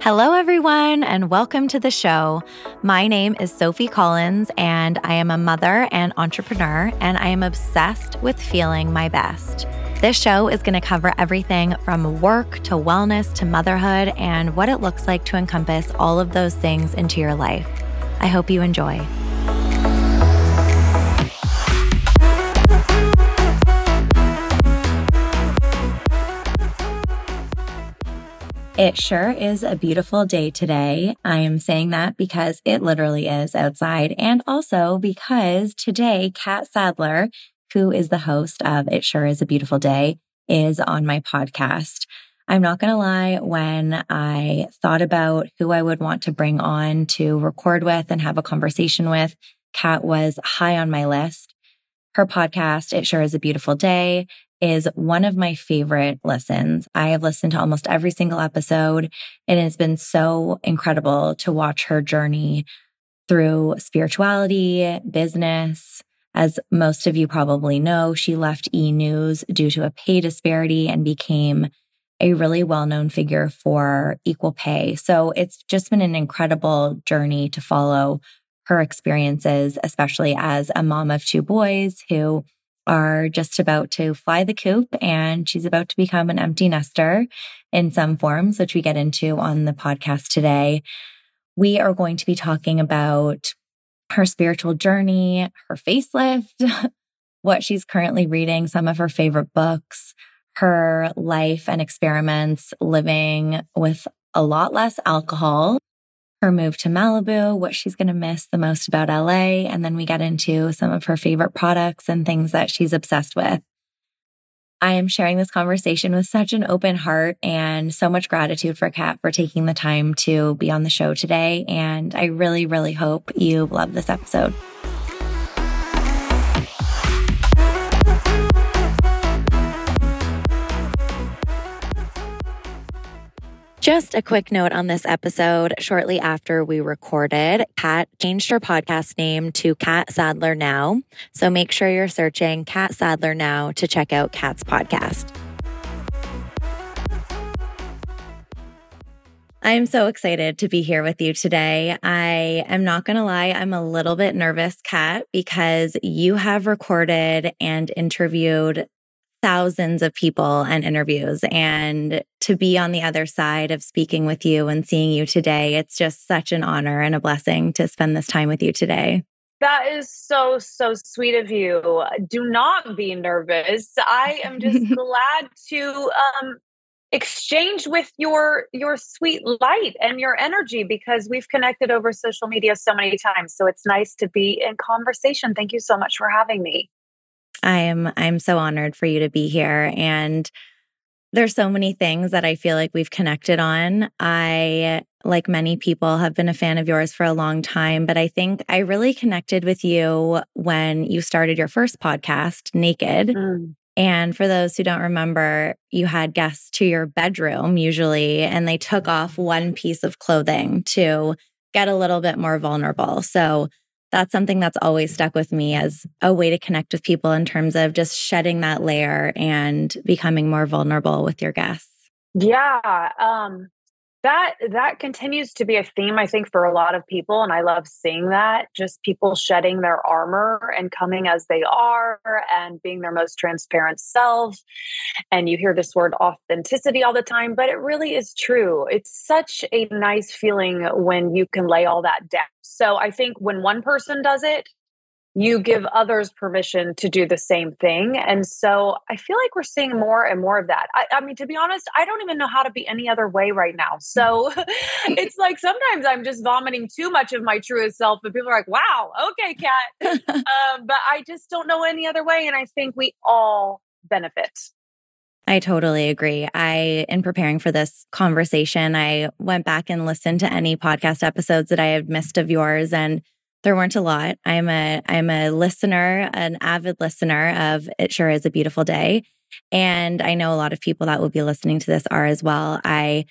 Hello, everyone, and welcome to the show. My name is Sophie Collins, and I am a mother and entrepreneur, and I am obsessed with feeling my best. This show is going to cover everything from work to wellness to motherhood and what it looks like to encompass all of those things into your life. I hope you enjoy. It sure is a beautiful day today. I am saying that because it literally is outside and also because today Catt Sadler, who is the host of It Sure is a Beautiful Day, is on my podcast. I'm not going to lie, when I thought about who I would want to bring on to record with and have a conversation with, Catt was high on my list. Her podcast, It Sure is a Beautiful Day, is one of my favorite listens. I have listened to almost every single episode. and It has been so incredible to watch her journey through spirituality, business. As most of you probably know, she left E News due to a pay disparity and became a really well known figure for equal pay. So it's just been an incredible journey to follow her experiences, especially as a mom of two boys who are just about to fly the coop and she's about to become an empty nester in some forms, which we get into on the podcast today. We are going to be talking about her spiritual journey, her facelift, what she's currently reading, some of her favorite books, her life and experiments living with a lot less alcohol her move to Malibu, what she's going to miss the most about LA. And then we get into some of her favorite products and things that she's obsessed with. I am sharing this conversation with such an open heart and so much gratitude for Catt for taking the time to be on the show today. And I really, really hope you love this episode. Just a quick note on this episode. Shortly after we recorded, Catt changed her podcast name to Catt Sadler Now. So make sure you're searching Catt Sadler Now to check out Catt's podcast. I'm so excited to be here with you today. I am not going to lie, I'm a little bit nervous, Catt, because you have recorded and interviewed thousands of people and interviews. And to be on the other side of speaking with you and seeing you today, it's just such an honor and a blessing to spend this time with you today. That is so, so sweet of you. Do not be nervous. I am just glad to um, exchange with your your sweet light and your energy because we've connected over social media so many times so it's nice to be in conversation thank you so much for having me I'm I'm so honored for you to be here and there's so many things that I feel like we've connected on. I like many people have been a fan of yours for a long time, but I think I really connected with you when you started your first podcast, Naked. Mm. And for those who don't remember, you had guests to your bedroom usually, and they took off one piece of clothing to get a little bit more vulnerable. So that's something that's always stuck with me as a way to connect with people in terms of just shedding that layer and becoming more vulnerable with your guests. Yeah. Um, that that continues to be a theme i think for a lot of people and i love seeing that just people shedding their armor and coming as they are and being their most transparent self and you hear this word authenticity all the time but it really is true. It's such a nice feeling when you can lay all that down. So i think when one person does it you give others permission to do the same thing. And so I feel like we're seeing more and more of that. I, I, mean, to be honest, I don't even know how to be any other way right now. So it's like sometimes I'm just vomiting too much of my truest self, and people are like, wow, okay, Catt. um, but I just don't know any other way. And I think we all benefit. I totally agree. I, in preparing for this conversation, I went back and listened to any podcast episodes that I had missed of yours. And there weren't a lot. I'm a I'm a listener, an avid listener of It Sure Is a Beautiful Day. And I know a lot of people that will be listening to this are as well. I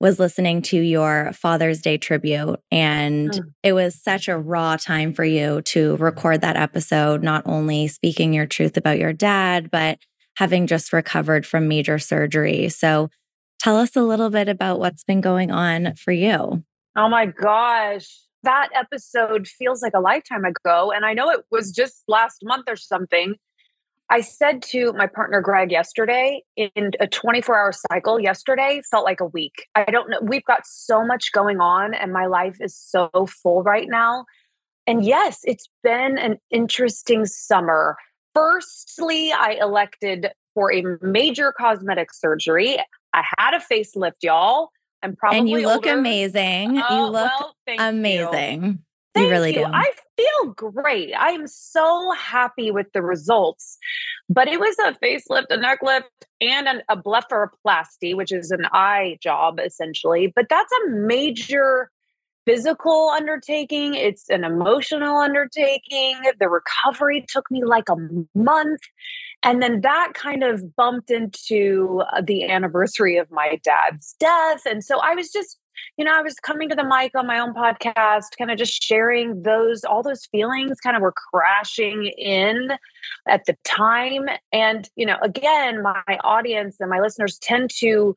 was listening to your Father's Day tribute, and mm. it was such a raw time for you to record that episode, not only speaking your truth about your dad, but having just recovered from major surgery. So Tell us a little bit about what's been going on for you. Oh my gosh. That episode feels like a lifetime ago. And I know it was just last month or something. I said to my partner Greg yesterday in a 24 hour cycle yesterday felt like a week. I don't know. We've got so much going on and my life is so full right now. And yes, it's been an interesting summer. Firstly, I elected for a major cosmetic surgery. I had a facelift, y'all. I'm probably and you look older. amazing. Oh, you uh, look well, amazing. You. Thank you really you. do. I feel great. I am so happy with the results. But it was a facelift, a neck lift, and an, a blepharoplasty, which is an eye job essentially. But that's a major physical undertaking, it's an emotional undertaking. The recovery took me like a month. And then that kind of bumped into uh, the anniversary of my dad's death. And so I was just, you know, I was coming to the mic on my own podcast, kind of just sharing those, all those feelings kind of were crashing in at the time. And, you know, again, my audience and my listeners tend to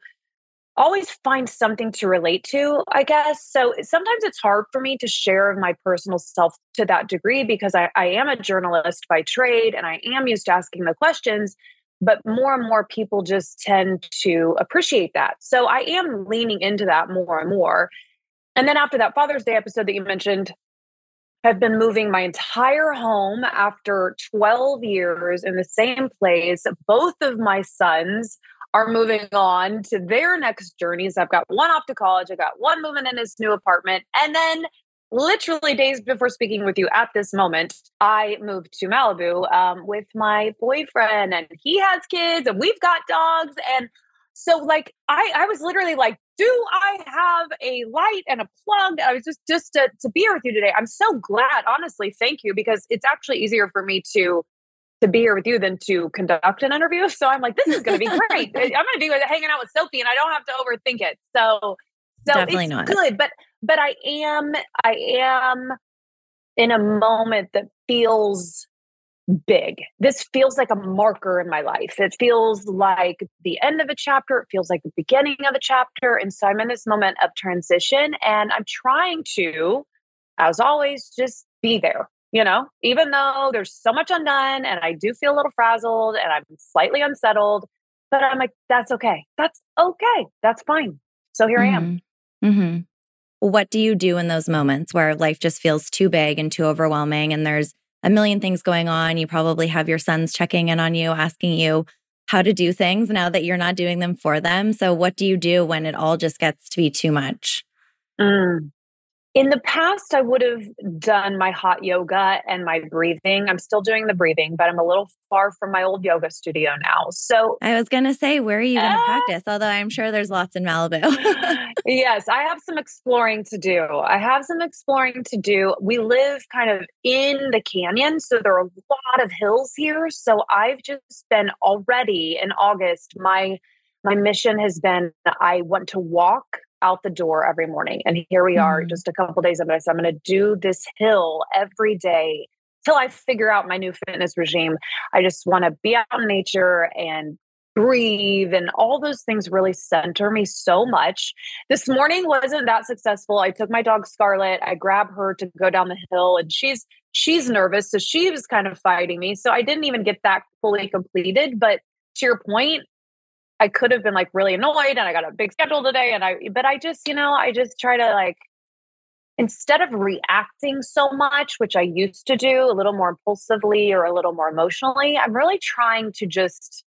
always find something to relate to, I guess. So sometimes it's hard for me to share my personal self to that degree because I, I, am a journalist by trade and I am used to asking the questions. But more and more people just tend to appreciate that. So I am leaning into that more and more. And then after that Father's Day episode that you mentioned, I've been moving my entire home after 12 years in the same place. Both of my sons are moving on to their next journeys. I've got one off to college, I've got one moving in his new apartment. And then, literally days before speaking with you at this moment, I moved to Malibu um, with my boyfriend, and he has kids, and we've got dogs. And so, like, I, I was literally like, do I have a light and a plug? I was just just to, to be here with you today. I'm so glad, honestly. Thank you because it's actually easier for me to to be here with you than to conduct an interview. So I'm like, this is going to be great. I'm going to be hanging out with Sophie, and I don't have to overthink it. So, so Definitely it's not. good. But but I am I am in a moment that feels big. This feels like a marker in my life. It feels like the end of a chapter. It feels like the beginning of a chapter. And so I'm in this moment of transition, and I'm trying to, as always, just be there you know, even though there's so much undone and I do feel a little frazzled and I'm slightly unsettled, but I'm like, that's okay. That's okay. That's fine. So here mm-hmm. I am. Mm-hmm. mm-hmm. What do you do in those moments where life just feels too big and too overwhelming and there's a million things going on? You probably have your sons checking in on you, asking you how to do things now that you're not doing them for them. So, what do you do when it all just gets to be too much? Mm. In the past, I would have done my hot yoga and my breathing. I'm still doing the breathing, but I'm a little far from my old yoga studio now. So I was going to say, where are you going to uh, practice? Although I'm sure there's lots in Malibu. yes, I have some exploring to do. I have some exploring to do. We live kind of in the canyon, so there are a lot of hills here. So I've just been already in August. My my mission has been I want to walk out the door every morning. And here we are, mm-hmm. just a couple days of this. I'm going to do this hill every day till I figure out my new fitness regime. I just want to be out in nature and breathe and all those things really center me so much. This morning wasn't that successful. I took my dog Scarlet, I grabbed her to go down the hill and she's she's nervous so she was kind of fighting me. So I didn't even get that fully completed, but to your point, I could have been like really annoyed and I got a big schedule today and I but I just, you know, I just try to like instead of reacting so much, which I used to do a little more impulsively or a little more emotionally, I'm really trying to just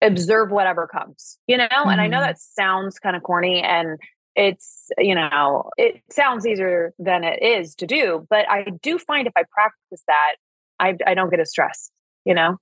observe whatever comes, you know? Mm-hmm. And I know mm-hmm. that sounds kind of corny and it's, you know, it sounds easier than it is to do, but I do find if I practice that, I, I don't get as stressed, you know?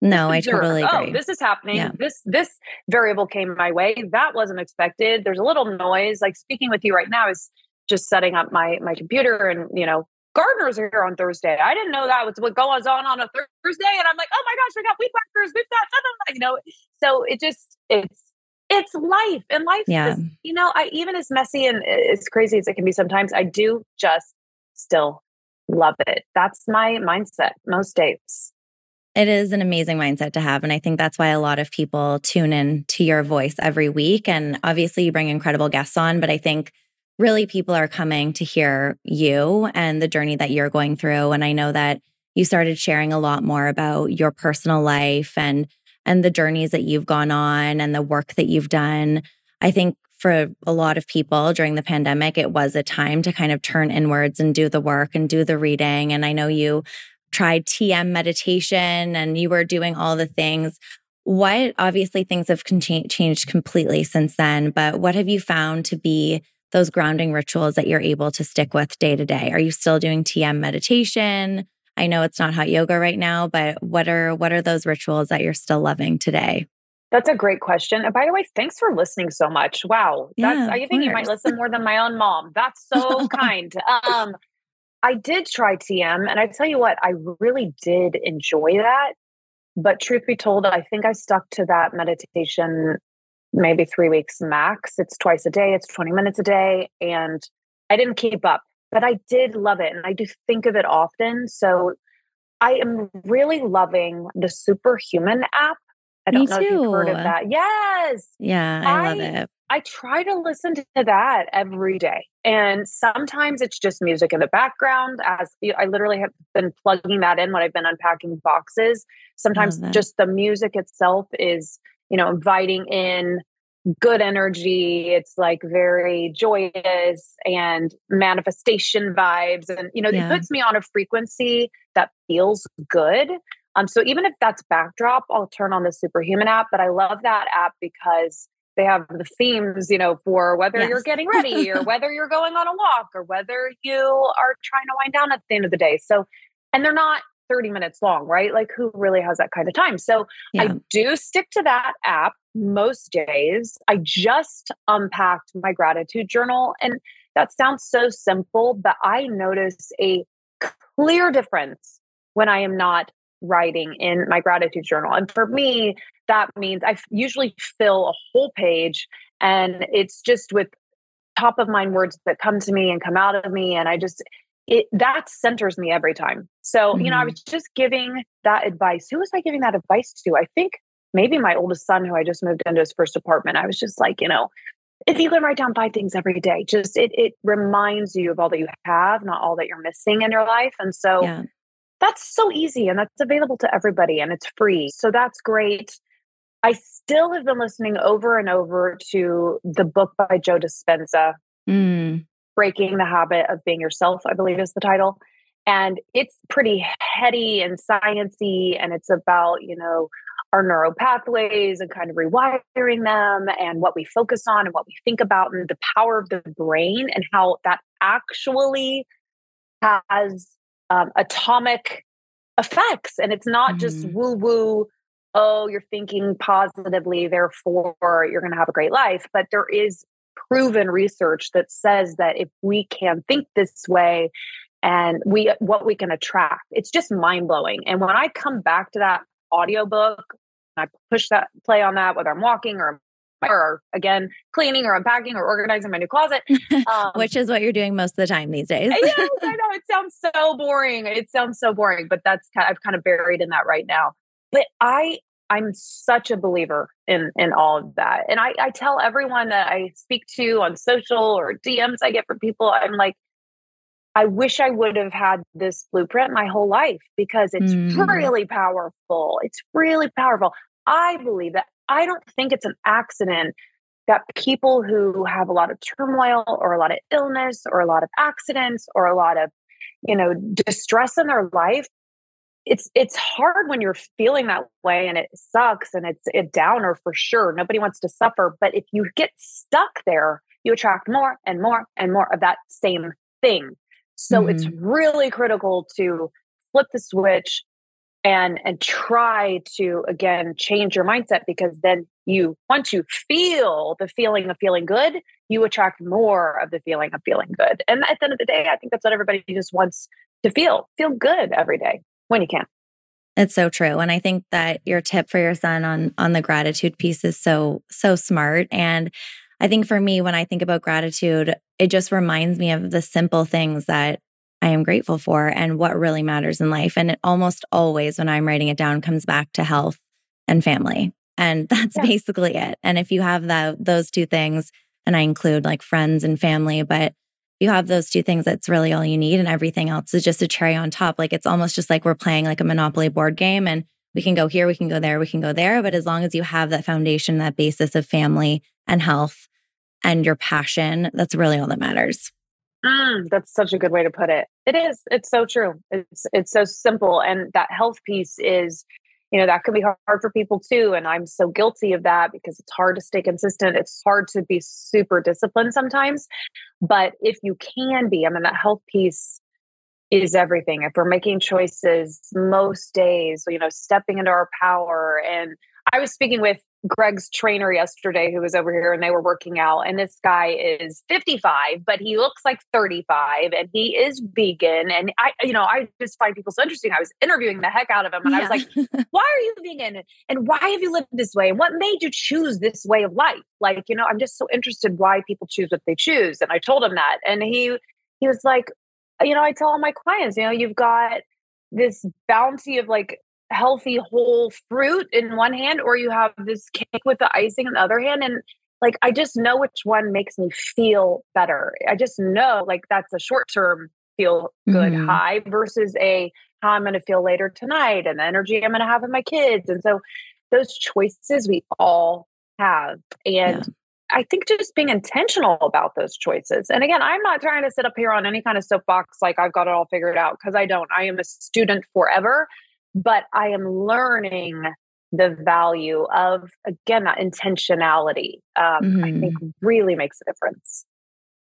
No, I totally oh, agree. Oh, this is happening. Yeah. This this variable came my way. That wasn't expected. There's a little noise. Like speaking with you right now is just setting up my my computer and you know gardeners are here on Thursday. I didn't know that was what goes on on a Thursday, and I'm like, oh my gosh, we got weed whackers. We've got something, you know. So it just it's it's life, and life yeah. is you know. I even as messy and eh, as crazy as it can be sometimes, I do just still love it. That's my mindset most days. It is an amazing mindset to have. And I think that's why a lot of people tune in to your voice every week. And obviously, you bring incredible guests on, but I think really people are coming to hear you and the journey that you're going through. And I know that you started sharing a lot more about your personal life and and the journeys that you've gone on and the work that you've done. I think for a lot of people during the pandemic, it was a time to kind of turn inwards and do the work and do the reading. And I know you tried TM meditation and you were doing all the things. What obviously things have con- changed completely since then, but what have you found to be those grounding rituals that you're able to stick with day to day? Are you still doing TM meditation? I know it's not hot yoga right now, but what are what are those rituals that you're still loving today? That's a great question. And by the way, thanks for listening so much. Wow. That's yeah, I think course. you might listen more than my own mom. That's so kind. Um I did try TM and I tell you what, I really did enjoy that. But truth be told, I think I stuck to that meditation maybe three weeks max. It's twice a day, it's 20 minutes a day. And I didn't keep up, but I did love it. And I do think of it often. So I am really loving the Superhuman app. I don't Me know too. if you've heard of that. Yes. Yeah, I, I love it. I try to listen to that every day. And sometimes it's just music in the background as I literally have been plugging that in when I've been unpacking boxes. Sometimes just the music itself is, you know, inviting in good energy. It's like very joyous and manifestation vibes. And, you know, yeah. it puts me on a frequency that feels good. Um, so even if that's backdrop, I'll turn on the Superhuman app. But I love that app because they have the themes, you know, for whether yes. you're getting ready or whether you're going on a walk or whether you are trying to wind down at the end of the day. So, and they're not 30 minutes long, right? Like who really has that kind of time? So yeah. I do stick to that app most days. I just unpacked my gratitude journal and that sounds so simple, but I notice a clear difference when I am not writing in my gratitude journal. And for me, that means I usually fill a whole page and it's just with top of mind words that come to me and come out of me. And I just, it that centers me every time. So, mm-hmm. you know, I mm-hmm. was just giving that advice. Who was I giving that advice to? I think maybe my oldest son, who I just moved into his first apartment. I was just like, you know, if you can write down five things every day, just it it reminds you of all that you have, not all that you're missing in your life. And so yeah that's so easy and that's available to everybody and it's free. So that's great. I still have been listening over and over to the book by Joe Dispenza, mm. Breaking the Habit of Being Yourself, I believe is the title. And it's pretty heady and sciency, and it's about, you know, our neural pathways and kind of rewiring them and what we focus on and what we think about and the power of the brain and how that actually has um, atomic effects. And it's not mm-hmm. just woo woo, oh, you're thinking positively, therefore you're going to have a great life. But there is proven research that says that if we can think this way and we what we can attract it's just mind-blowing and when i come back to that audiobook i push that play on that whether i'm walking or or again cleaning or unpacking or organizing my new closet um, which is what you're doing most of the time these days yes i know it sounds so boring it sounds so boring but that's kind of, i've kind of buried in that right now but i i'm such a believer in in all of that and i i tell everyone that i speak to on social or dms i get from people i'm like I wish I would have had this blueprint my whole life because it's mm. really powerful. It's really powerful. I believe that I don't think it's an accident that people who have a lot of turmoil or a lot of illness or a lot of accidents or a lot of you know distress in their life it's it's hard when you're feeling that way and it sucks and it's a downer for sure nobody wants to suffer but if you get stuck there you attract more and more and more of that same thing so mm-hmm. it's really critical to flip the switch and and try to again change your mindset because then you once you feel the feeling of feeling good you attract more of the feeling of feeling good. And at the end of the day i think that's what everybody just wants to feel feel good every day when you can. It's so true and i think that your tip for your son on on the gratitude piece is so so smart and i think for me when i think about gratitude it just reminds me of the simple things that I am grateful for and what really matters in life. And it almost always, when I'm writing it down, comes back to health and family. And that's yeah. basically it. And if you have that, those two things, and I include like friends and family, but you have those two things, that's really all you need. And everything else is just a cherry on top. Like it's almost just like we're playing like a Monopoly board game and we can go here, we can go there, we can go there. But as long as you have that foundation, that basis of family and health and your passion, that's really all that matters. Mm, that's such a good way to put it. It is. It's so true. It's it's so simple, and that health piece is, you know, that can be hard for people too. And I'm so guilty of that because it's hard to stay consistent. It's hard to be super disciplined sometimes. But if you can be, I mean, that health piece is everything. If we're making choices most days, you know, stepping into our power. And I was speaking with Greg's trainer yesterday who was over here and they were working out. And this guy is 55, but he looks like 35 and he is vegan. And I, you know, I just find people so interesting. I was interviewing the heck out of him and yeah. I was like, why are you vegan? And why have you lived this way? And what made you choose this way of life? Like, you know, I'm just so interested why people choose what they choose. And I told him that. And he, he was like, you know, I tell all my clients, you know, you've got this bounty of like healthy whole fruit in one hand or you have this cake with the icing in the other hand and like i just know which one makes me feel better i just know like that's a short term feel good mm-hmm. high versus a how i'm going to feel later tonight and the energy i'm going to have with my kids and so those choices we all have and yeah. I think just being intentional about those choices. And again, I'm not trying to sit up here on any kind of soapbox like I've got it all figured out because I don't. I am a student forever but I am learning the value of again that intentionality um, mm-hmm. i think mm-hmm. really makes a difference.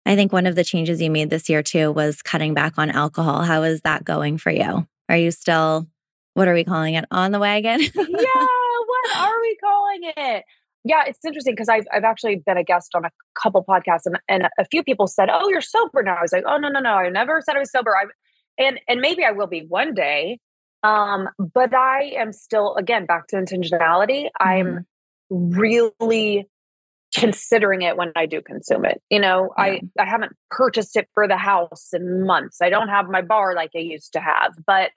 I think one of the changes you made this year too was cutting back on alcohol. How is that going for you? Are you still what are we calling it on the wagon? Yeah what are we calling it? Yeah it's interesting because I've, I've actually been a guest on a couple podcasts and, and a few people said oh you're sober now. I was like oh no no no i never said i was sober. I and and maybe i will be one day um, but I am still, again, back to intentionality. Mm-hmm. I'm really considering it when I do consume it. You know, yeah. I, I haven't purchased it for the house in months. I don't have my bar like I used to have, but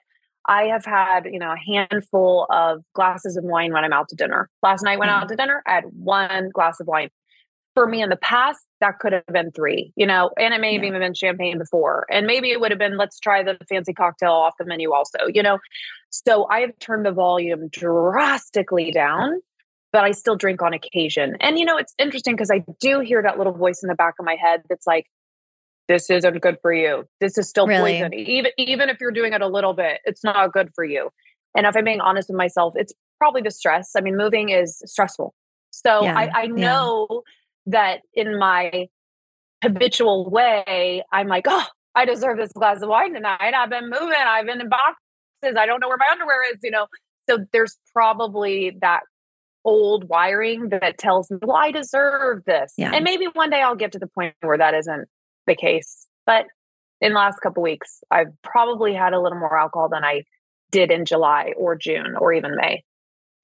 I have had, you know, a handful of glasses of wine when I'm out to dinner. Last night, went mm-hmm. out to dinner, I had one glass of wine for me in the past, that could have been three, you know, and it may have yeah. even been champagne before. And maybe it would have been, let's try the fancy cocktail off the menu also, you know. So I have turned the volume drastically down, but I still drink on occasion. And, you know, it's interesting because I do hear that little voice in the back of my head that's like, this isn't good for you. This is still really? poison. Even even if you're doing it a little bit, it's not good for you. And if I'm being honest with myself, it's probably the stress. I mean, moving is stressful. So yeah, I, I know yeah that in my habitual way, I'm like, oh, I deserve this glass of wine tonight. I've been moving, I've been in boxes, I don't know where my underwear is, you know. So there's probably that old wiring that tells me, well, I deserve this. Yeah. And maybe one day I'll get to the point where that isn't the case. But in the last couple weeks, I've probably had a little more alcohol than I did in July or June or even May.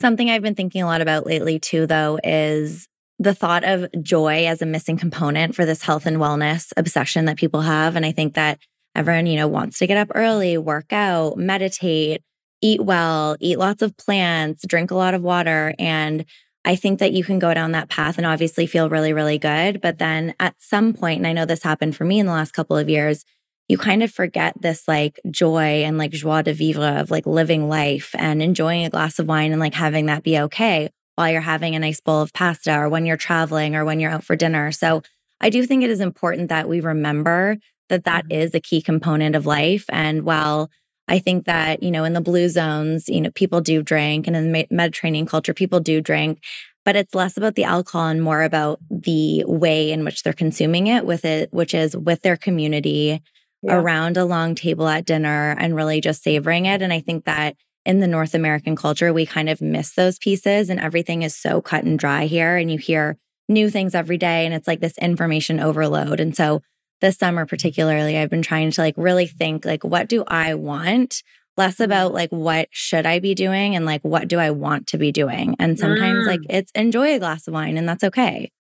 Something I've been thinking a lot about lately, too, though, is the thought of joy as a missing component for this health and wellness obsession that people have. And I think that everyone, you know, wants to get up early, work out, meditate, eat well, eat lots of plants, drink a lot of water. And I think that you can go down that path and obviously feel really, really good. But then at some point, and I know this happened for me in the last couple of years, you kind of forget this like joy and like joie de vivre of like living life and enjoying a glass of wine and like having that be okay while you're having a nice bowl of pasta or when you're traveling or when you're out for dinner. So I do think it is important that we remember that that mm-hmm. a key component of life. And while I think that, you know, in the blue zones, you know, people do drink and in the Mediterranean culture, people do drink, but it's less about the alcohol and more about the way in which they're consuming it with it, which is with their community yeah. around a long table at dinner and really just savoring it. And I think that in the North American culture, we kind of miss those pieces and everything is so cut and dry here. And you hear new things every day and it's like this information overload. And so this summer, particularly, I've been trying to like really think like, what do I want? Less about like, what should I be doing and like, what do I want to be doing? And sometimes mm. like it's enjoy a glass of wine and that's okay.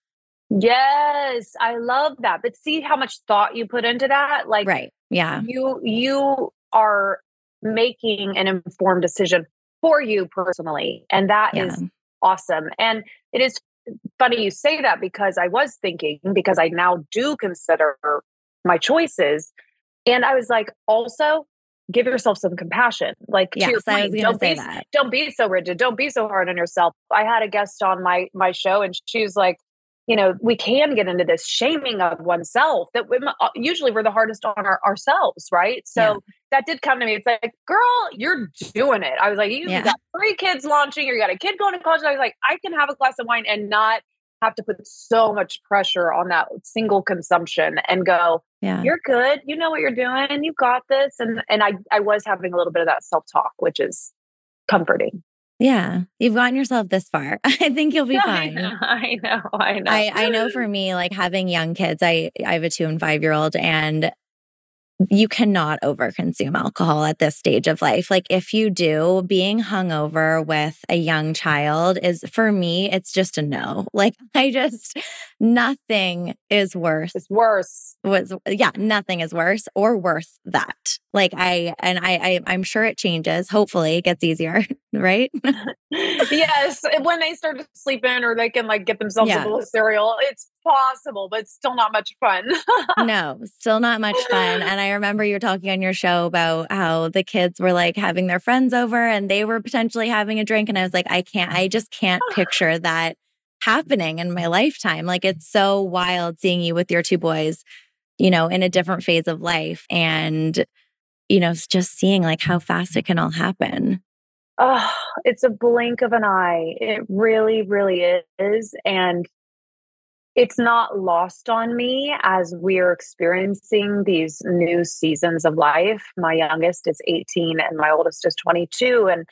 Yes, I love that. But see how much thought you put into that? Like Right. Yeah. you you are making an informed decision for you personally. And that is Yeah. awesome. And it is funny you say that because I was thinking, because I now do consider my choices. And I was like, also give yourself some compassion. Like to your Yes, I was point, don't be that. don't be so rigid. Don't be so hard on yourself. I had a guest on my my show and she was like, you know, we can get into this shaming of oneself that we, uh, usually we're the hardest on our, ourselves, right? So Yeah. That did come to me. It's like, girl, you're doing it. I was like, you, Yeah. got three kids launching, or you got a kid going to college. I was like, I can have a glass of wine and not have to put so much pressure on that single consumption and go, Yeah. you're good. You know what you're doing. You got this. And and I I was having a little bit of that self talk, which is comforting. Yeah. You've gotten yourself this far. I think you'll be I fine. know. I know. I know. I, I know for me, like having young kids, I, I have a two and five year old, and you cannot overconsume alcohol at this stage of life. Like, if you do, being hungover with a young child is for me, it's just a no. Like, I just, nothing is worse. it's worse. Was yeah, nothing is worse or worth that. Like I and I, I I'm sure it changes. Hopefully, it gets easier, right? yes, when they start to sleep in or they can like get themselves Yeah. a bowl of cereal, it's possible, but it's still not much fun. no, still not much fun. And I remember you were talking on your show about how the kids were like having their friends over and they were potentially having a drink. And I was like, I can't, I just can't picture that happening in my lifetime. Like it's so wild seeing you with your two boys, you know, in a different phase of life. And, you know, just seeing like how fast it can all happen. Oh, it's a blink of an eye. It really, really is. And it's not lost on me as we're experiencing these new seasons of life. My youngest is 18 and my oldest is 22. And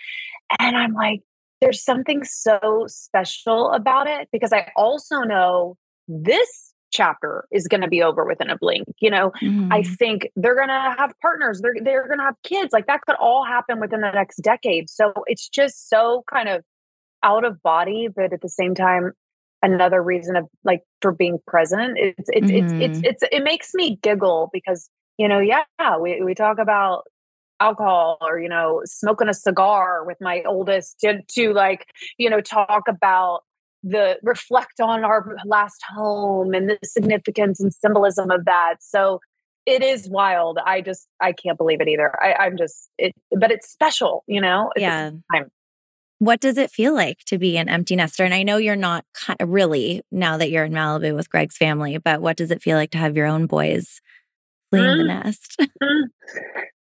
and I'm like, there's something so special about it because I also know this chapter is going to be over within a blink. You know, I Mhm. think they're gonna have partners. They're they're gonna have kids. Like that could all happen within the next decade. So it's just so kind of out of body, but at the same time, another reason of like for being present. It's it's it's it's Mhm. it's it makes me giggle because you know, yeah, we we talk about alcohol or you know smoking a cigar with my oldest to, to like you know talk about the reflect on our last home and the significance and symbolism of that so it is wild i just i can't believe it either I, i'm just it but it's special you know yeah. What does it feel like to be an empty nester? And I know you're not really now that you're in Malibu with Greg's family, but what does it feel like to have your own boys fleeing the Mm. nest? Mm.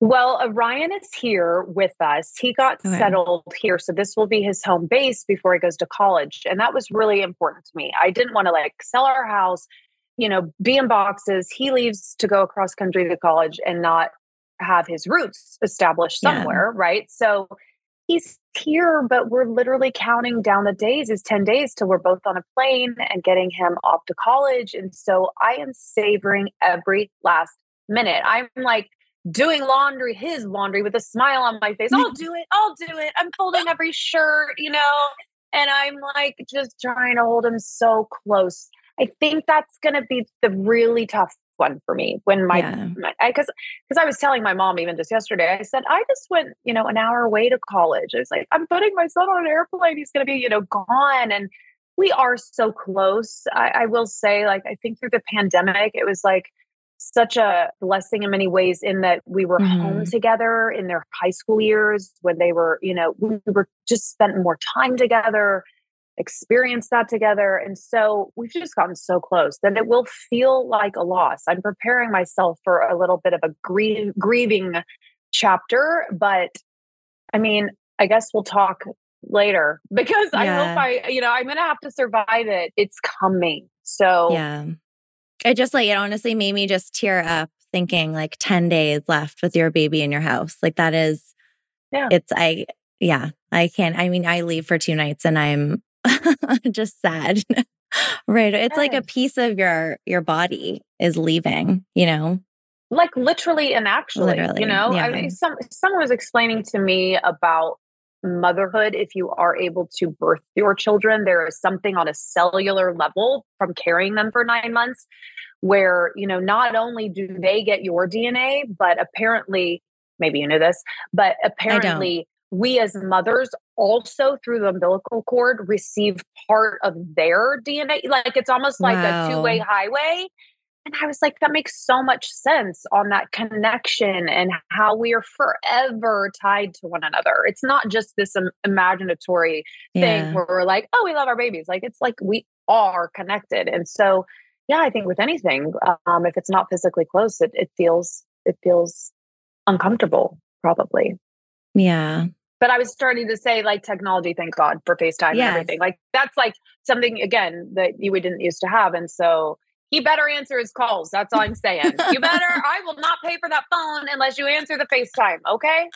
Well, uh, Ryan is here with us. He got Okay. settled here. So this will be his home base before he goes to college. And that was really important to me. I didn't want to like sell our house, you know, be in boxes. He leaves to go across country to college and not have his roots established Yeah. somewhere. Right. So he's here, but we're literally counting down the days is 10 days till we're both on a plane and getting him off to college. And so I am savoring every last minute. I'm like doing laundry, his laundry with a smile on my face. I'll do it. I'll do it. I'm folding every shirt, you know, and I'm like just trying to hold him so close. I think that's going to be the really tough one for me when my Yeah. because because I was telling my mom even just yesterday. I said I just went you know an hour away to college. I was like I'm putting my son on an airplane. He's going to be you know gone, and we are so close. I, I will say like I think through the pandemic it was like such a blessing in many ways in that we were home Mhm. together in their high school years when they were you know we were just spent more time together experienced that together. And so we've just gotten so close that it will feel like a loss. I'm preparing myself for a little bit of a grie- grieving chapter, but I mean, I guess we'll talk later because I hope I, you know, I'm going to have to survive it. It's coming. So, Yeah. It just like, it honestly made me just tear up thinking like 10 days left with your baby in your house. Like that is, Yeah. it's, I, yeah, I can't. I mean, I leave for two nights and I'm just sad. right. It's like a piece of your, your body is leaving, you know? like literally and actually, Literally, you know, I mean, some someone was explaining to me about motherhood if you are able to birth your children. There is something on a cellular level from carrying them for nine months where, you know, not only do they get your DNA, but apparently, maybe you know this, but apparently we as mothers also through the umbilical cord receive part of their DNA. Like it's almost like wow. a two way highway. And I was like, that makes so much sense on that connection and how we are forever tied to one another. It's not just this um, imaginatory yeah. thing where we're like, oh, we love our babies. Like, it's like we are connected. And so, yeah, I think with anything, um, if it's not physically close, it, it feels, it feels uncomfortable, probably. Yeah. But I was starting to say, like, technology, thank God for FaceTime yes. and everything. Like, that's like something, again, that you didn't used to have. And so, he better answer his calls. That's all I'm saying. You better, I will not pay for that phone unless you answer the FaceTime. Okay.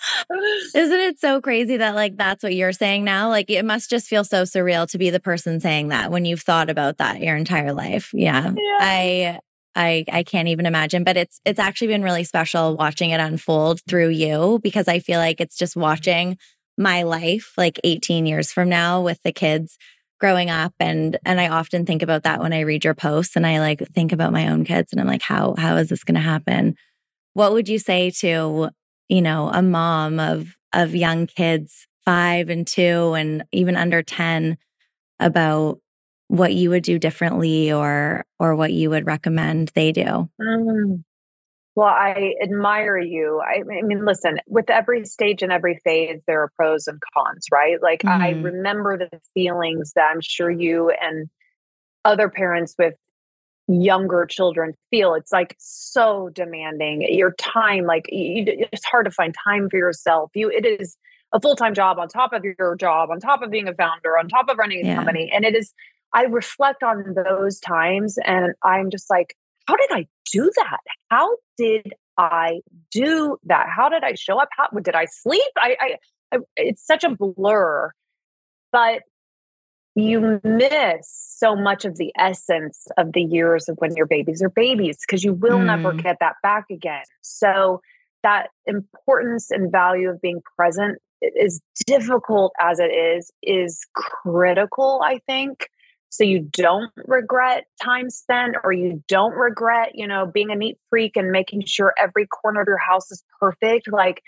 Isn't it so crazy that, like, that's what you're saying now? Like, it must just feel so surreal to be the person saying that when you've thought about that your entire life. Yeah. yeah. I, I I can't even imagine, but it's it's actually been really special watching it unfold through you because I feel like it's just watching my life like 18 years from now with the kids growing up and and I often think about that when I read your posts and I like think about my own kids and I'm like how how is this going to happen? What would you say to, you know, a mom of of young kids 5 and 2 and even under 10 about what you would do differently or or what you would recommend they do? Mm. Well, I admire you. I, I, mean, listen, with every stage and every phase, there are pros and cons, right? Like, mm-hmm. I remember the feelings that I'm sure you and other parents with younger children feel. It's like so demanding. Your time, like, you, it's hard to find time for yourself. You, it is a full time job on top of your job, on top of being a founder, on top of running a yeah. company. And it is, I reflect on those times and I'm just like, how did I do that? How did I do that? How did I show up? How did I sleep? I, I, I it's such a blur, but you miss so much of the essence of the years of when your babies are babies because you will mm. never get that back again. So that importance and value of being present as difficult as it is is critical i think so you don't regret time spent or you don't regret you know being a neat freak and making sure every corner of your house is perfect like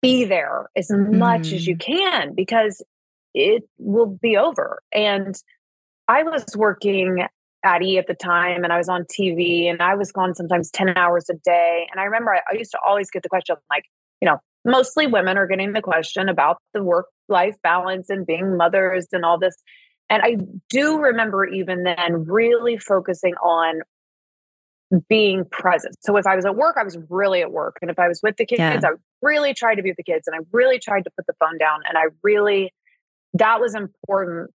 be there as much mm. as you mm-hmm. can because it will be over and i was working at E at the time and I was on TV and I was gone sometimes 10 hours a day. And I remember I, I used to always get the question like, you know, mostly women are getting the question about the work life balance and being mothers and all this. And I do remember even then really focusing on being present. So if I was at work, I was really at work. And if I was with the kids, yeah. I really tried to be with the kids and I really tried to put the phone down. And I really, that was important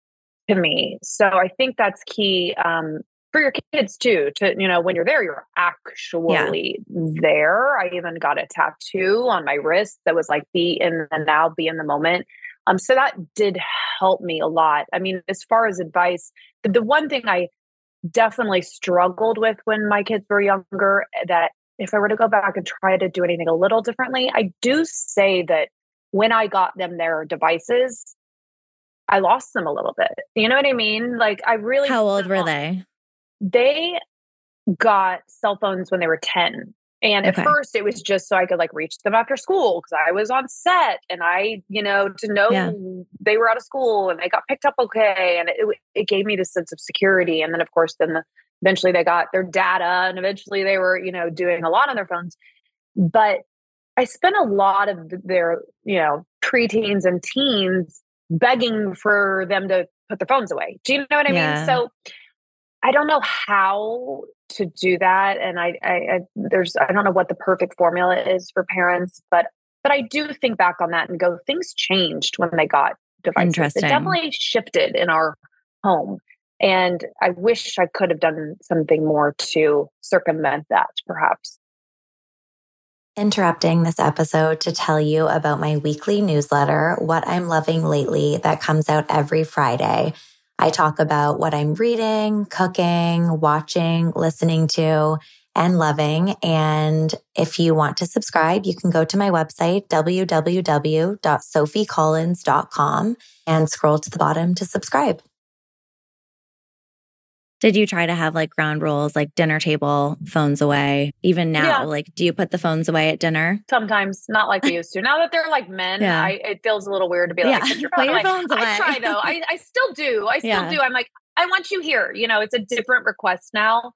to me. So I think that's key um, for your kids too. To, you know, when you're there, you're actually yeah. there. I even got a tattoo on my wrist that was like, be in the now, be in the moment. Um, so that did help me a lot. I mean, as far as advice, the, the one thing I definitely struggled with when my kids were younger eh, that if I were to go back and try to do anything a little differently, I do say that when I got them their devices, I lost them a little bit. You know what I mean? Like I really How old were they? They got cell phones when they were 10. And okay. at first, it was just so I could like reach them after school because I was on set and I, you know, to know yeah. they were out of school and they got picked up okay. And it, it gave me this sense of security. And then, of course, then the, eventually they got their data and eventually they were, you know, doing a lot on their phones. But I spent a lot of their, you know, preteens and teens begging for them to put their phones away. Do you know what I yeah. mean? So I don't know how to do that and I, I, I there's i don't know what the perfect formula is for parents but but i do think back on that and go things changed when they got devices. It definitely shifted in our home and i wish i could have done something more to circumvent that perhaps. Interrupting this episode to tell you about my weekly newsletter, What I'm Loving Lately, that comes out every Friday. I talk about what I'm reading, cooking, watching, listening to, and loving. And if you want to subscribe, you can go to my website, www.sophiecollins.com and scroll to the bottom to subscribe. Did you try to have like ground rules, like dinner table, phones away? Even now, yeah. like, do you put the phones away at dinner? Sometimes, not like we used to. Now that they're like men, yeah. I, it feels a little weird to be like, yeah. put your like, phones away. I try though. I, I still do. I still do. I'm like, I want you here. You know, it's a different request now,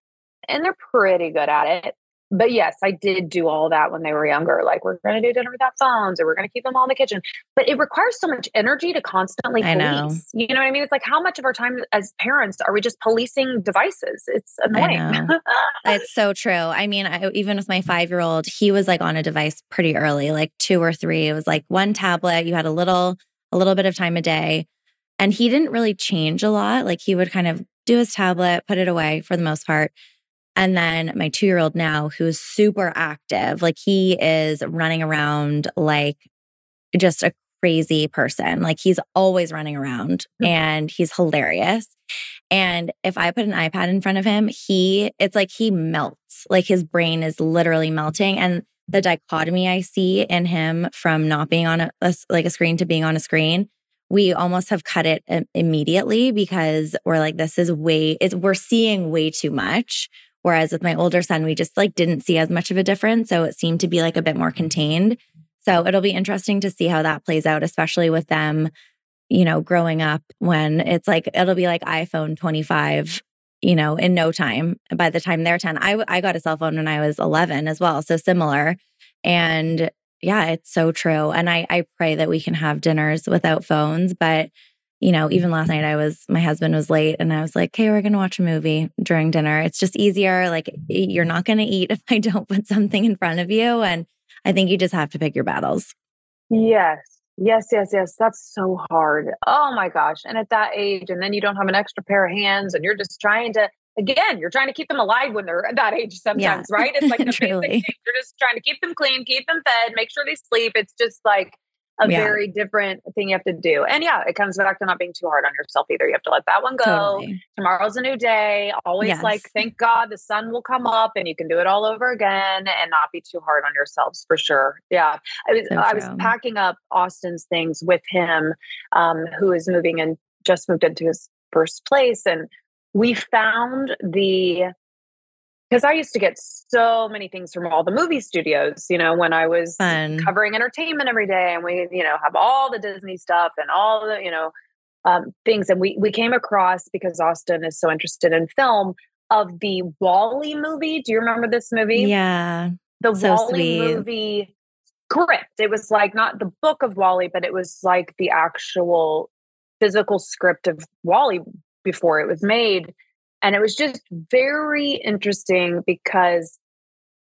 and they're pretty good at it but yes, I did do all that when they were younger. Like, we're going to do dinner without phones, or we're going to keep them all in the kitchen. But it requires so much energy to constantly police. Know. You know what I mean? It's like, how much of our time as parents are we just policing devices? It's annoying. it's so true. I mean, I, even with my five year old, he was like on a device pretty early, like two or three. It was like one tablet. You had a little, a little bit of time a day, and he didn't really change a lot. Like, he would kind of do his tablet, put it away for the most part and then my two year old now, who's super active, like he is running around like just a crazy person. Like he's always running around hmm. and he's hilarious. And if I put an iPad in front of him, he, it's like he melts. Like his brain is literally melting. And the dichotomy I see in him from not being on a, a like a screen to being on a screen we almost have cut it immediately because we're like this is way it's we're seeing way too much Whereas with my older son, we just like didn't see as much of a difference. So it seemed to be like a bit more contained. So it'll be interesting to see how that plays out, especially with them, you know, growing up when it's like, it'll be like iPhone 25, you know, in no time by the time they're 10. I, I got a cell phone when I was 11 as well. So similar. And yeah, it's so true. And I, I pray that we can have dinners without phones, but you know, even last night I was, my husband was late and I was like, hey, we're going to watch a movie during dinner. It's just easier. Like, you're not going to eat if I don't put something in front of you. And I think you just have to pick your battles. Yes. Yes, yes, yes. That's so hard. Oh my gosh. And at that age, and then you don't have an extra pair of hands and you're just trying to, again, you're trying to keep them alive when they're at that age sometimes, yeah. right? It's like the basic You're just trying to keep them clean, keep them fed, make sure they sleep. It's just like, a yeah. very different thing you have to do. And yeah, it comes back to not being too hard on yourself either. You have to let that one go. Totally. Tomorrow's a new day. Always yes. like, thank God the sun will come up and you can do it all over again and not be too hard on yourselves for sure. Yeah. I was, so I was packing up Austin's things with him, um, who is moving and just moved into his first place. And we found the because I used to get so many things from all the movie studios, you know, when I was Fun. covering entertainment every day, and we, you know, have all the Disney stuff and all the, you know, um, things. And we we came across because Austin is so interested in film of the WALL-E movie. Do you remember this movie? Yeah, the so WALL-E sweet. movie script. It was like not the book of WALL-E, but it was like the actual physical script of WALL-E before it was made and it was just very interesting because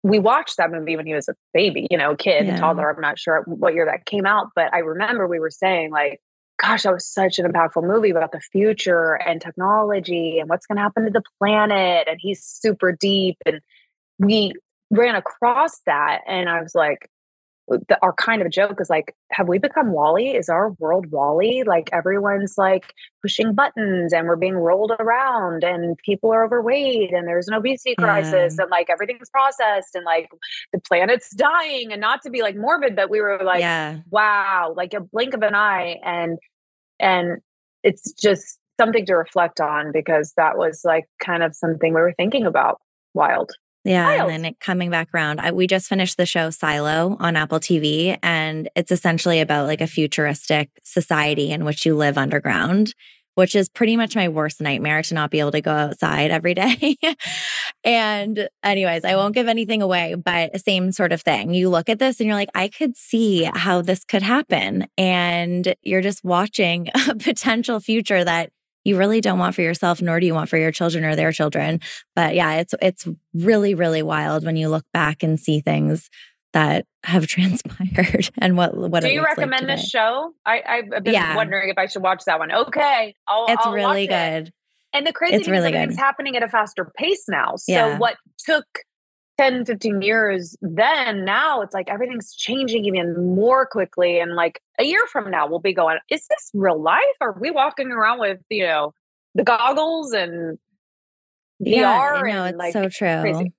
we watched that movie when he was a baby, you know, kid, yeah. toddler. I'm not sure what year that came out, but I remember we were saying, like, gosh, that was such an impactful movie about the future and technology and what's going to happen to the planet. And he's super deep. And we ran across that. And I was like, the, our kind of joke is like, have we become WALL-E? Is our world WALL-E? Like everyone's like pushing buttons and we're being rolled around and people are overweight and there's an obesity crisis and like everything's processed and like the planet's dying and not to be like morbid, but we were like, yeah. wow, like a blink of an eye. And, and it's just something to reflect on because that was like kind of something we were thinking about. Wild. Yeah, Wild. and then coming back around, I, we just finished the show Silo on Apple TV, and it's essentially about like a futuristic society in which you live underground, which is pretty much my worst nightmare to not be able to go outside every day. and, anyways, I won't give anything away, but same sort of thing. You look at this and you're like, I could see how this could happen, and you're just watching a potential future that you really don't want for yourself nor do you want for your children or their children but yeah it's it's really really wild when you look back and see things that have transpired and what what do you recommend like this show I, i've been yeah. wondering if i should watch that one okay I'll, it's I'll really good it. and the crazy it's thing really is everything's good. happening at a faster pace now so yeah. what took 10 15 years then now it's like everything's changing even more quickly and like a year from now we'll be going is this real life are we walking around with you know the goggles and yeah, VR no, it's like so true crazy.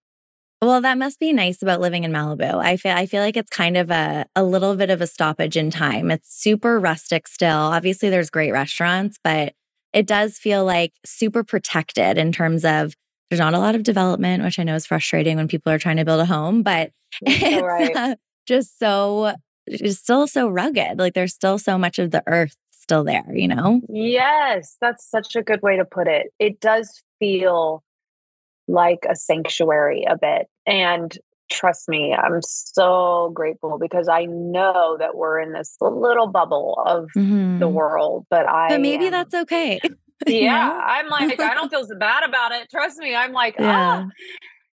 Well, that must be nice about living in Malibu. I feel I feel like it's kind of a a little bit of a stoppage in time. It's super rustic still. Obviously there's great restaurants, but it does feel like super protected in terms of there's not a lot of development, which I know is frustrating when people are trying to build a home, but it's right. uh, just so it's still so rugged. Like there's still so much of the earth still there, you know? Yes, that's such a good way to put it. It does feel like a sanctuary a bit. And trust me, I'm so grateful because I know that we're in this little bubble of mm-hmm. the world, but I But maybe um, that's okay. yeah, I'm like I don't feel so bad about it. Trust me, I'm like, yeah. ah,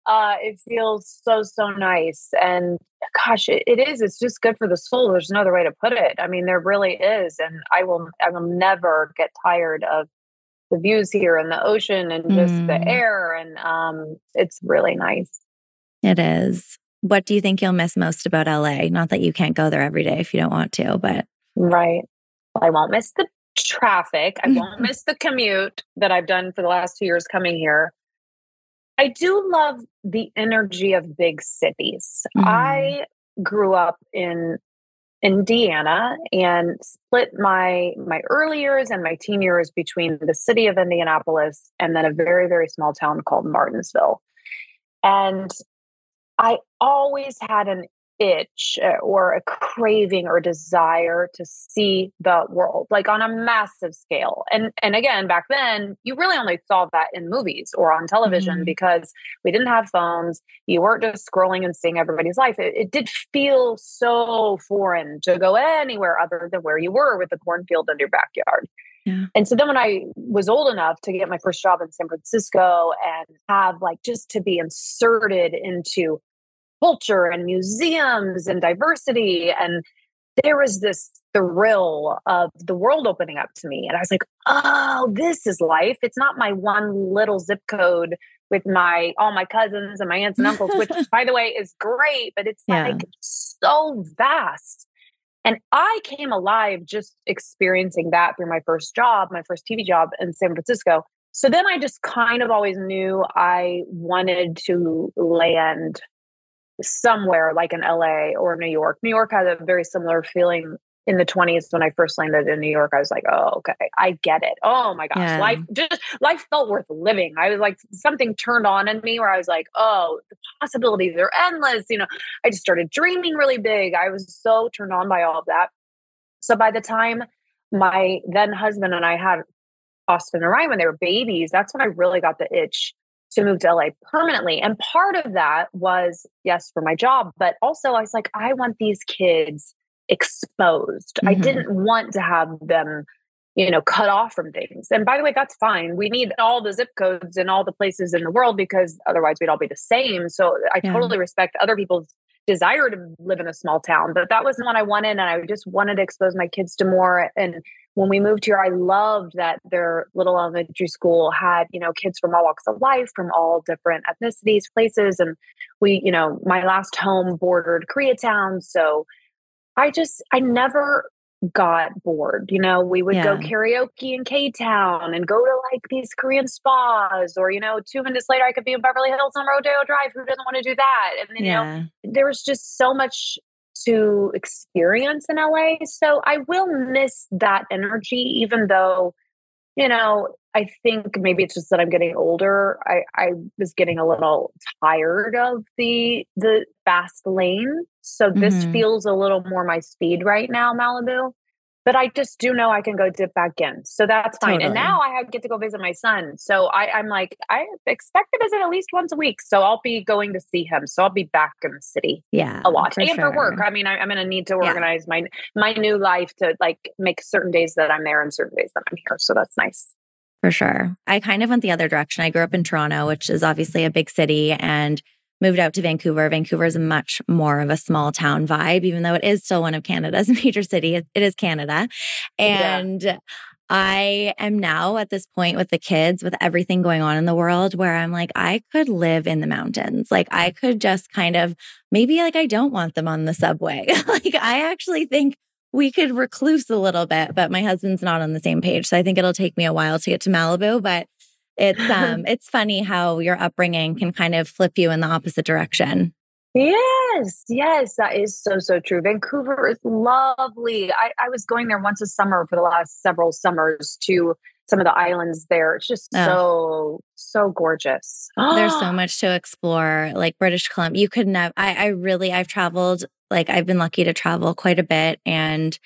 uh, it feels so so nice and gosh it, it is it's just good for the soul there's no other way to put it i mean there really is and i will i will never get tired of the views here and the ocean and just mm. the air and um it's really nice it is what do you think you'll miss most about la not that you can't go there every day if you don't want to but right i won't miss the traffic i won't miss the commute that i've done for the last two years coming here I do love the energy of big cities. Mm. I grew up in Indiana and split my my early years and my teen years between the city of Indianapolis and then a very very small town called Martinsville. And I always had an itch uh, or a craving or desire to see the world like on a massive scale and and again back then you really only saw that in movies or on television mm-hmm. because we didn't have phones you weren't just scrolling and seeing everybody's life it, it, did feel so foreign to go anywhere other than where you were with the cornfield in your backyard yeah. And so then when I was old enough to get my first job in San Francisco and have like just to be inserted into culture and museums and diversity. And there was this thrill of the world opening up to me. And I was like, oh, this is life. It's not my one little zip code with my all my cousins and my aunts and uncles, which by the way is great, but it's yeah. like so vast. And I came alive just experiencing that through my first job, my first TV job in San Francisco. So then I just kind of always knew I wanted to land somewhere like in LA or New York. New York had a very similar feeling in the 20s when I first landed in New York. I was like, oh, okay, I get it. Oh my gosh, yeah. life just life felt worth living. I was like, something turned on in me where I was like, oh, the possibilities are endless. You know, I just started dreaming really big. I was so turned on by all of that. So by the time my then husband and I had Austin and Ryan when they were babies, that's when I really got the itch to move to LA permanently. And part of that was, yes, for my job, but also I was like, I want these kids exposed. Mm-hmm. I didn't want to have them, you know, cut off from things. And by the way, that's fine. We need all the zip codes and all the places in the world because otherwise we'd all be the same. So I yeah. totally respect other people's desire to live in a small town, but that wasn't what I wanted. And I just wanted to expose my kids to more. And when we moved here, I loved that their little elementary school had, you know, kids from all walks of life, from all different ethnicities, places. And we, you know, my last home bordered Koreatown. So I just, I never got bored. You know, we would yeah. go karaoke in K Town and go to like these Korean spas, or, you know, two minutes later, I could be in Beverly Hills on Rodeo Drive. Who doesn't want to do that? And then, yeah. you know, there was just so much to experience in LA. So I will miss that energy, even though, you know, I think maybe it's just that I'm getting older. I, I was getting a little tired of the the fast lane. So this mm-hmm. feels a little more my speed right now, Malibu but I just do know I can go dip back in. So that's fine. Totally. And now I have, get to go visit my son. So I, am like, I expect to visit at least once a week. So I'll be going to see him. So I'll be back in the city. Yeah. A lot. For and sure. for work. I mean, I, am going to need to organize yeah. my, my new life to like make certain days that I'm there and certain days that I'm here. So that's nice. For sure. I kind of went the other direction. I grew up in Toronto, which is obviously a big city. And moved out to Vancouver. Vancouver is much more of a small town vibe, even though it is still one of Canada's major cities. It is Canada. And yeah. I am now at this point with the kids, with everything going on in the world, where I'm like, I could live in the mountains. Like, I could just kind of maybe like I don't want them on the subway. like, I actually think we could recluse a little bit, but my husband's not on the same page. So I think it'll take me a while to get to Malibu. But it's um it's funny how your upbringing can kind of flip you in the opposite direction. Yes, yes, that is so, so true. Vancouver is lovely. I, I was going there once a summer for the last several summers to some of the islands there. It's just oh. so, so gorgeous. There's so much to explore, like British Columbia. You could never, I, I really, I've traveled, like, I've been lucky to travel quite a bit. And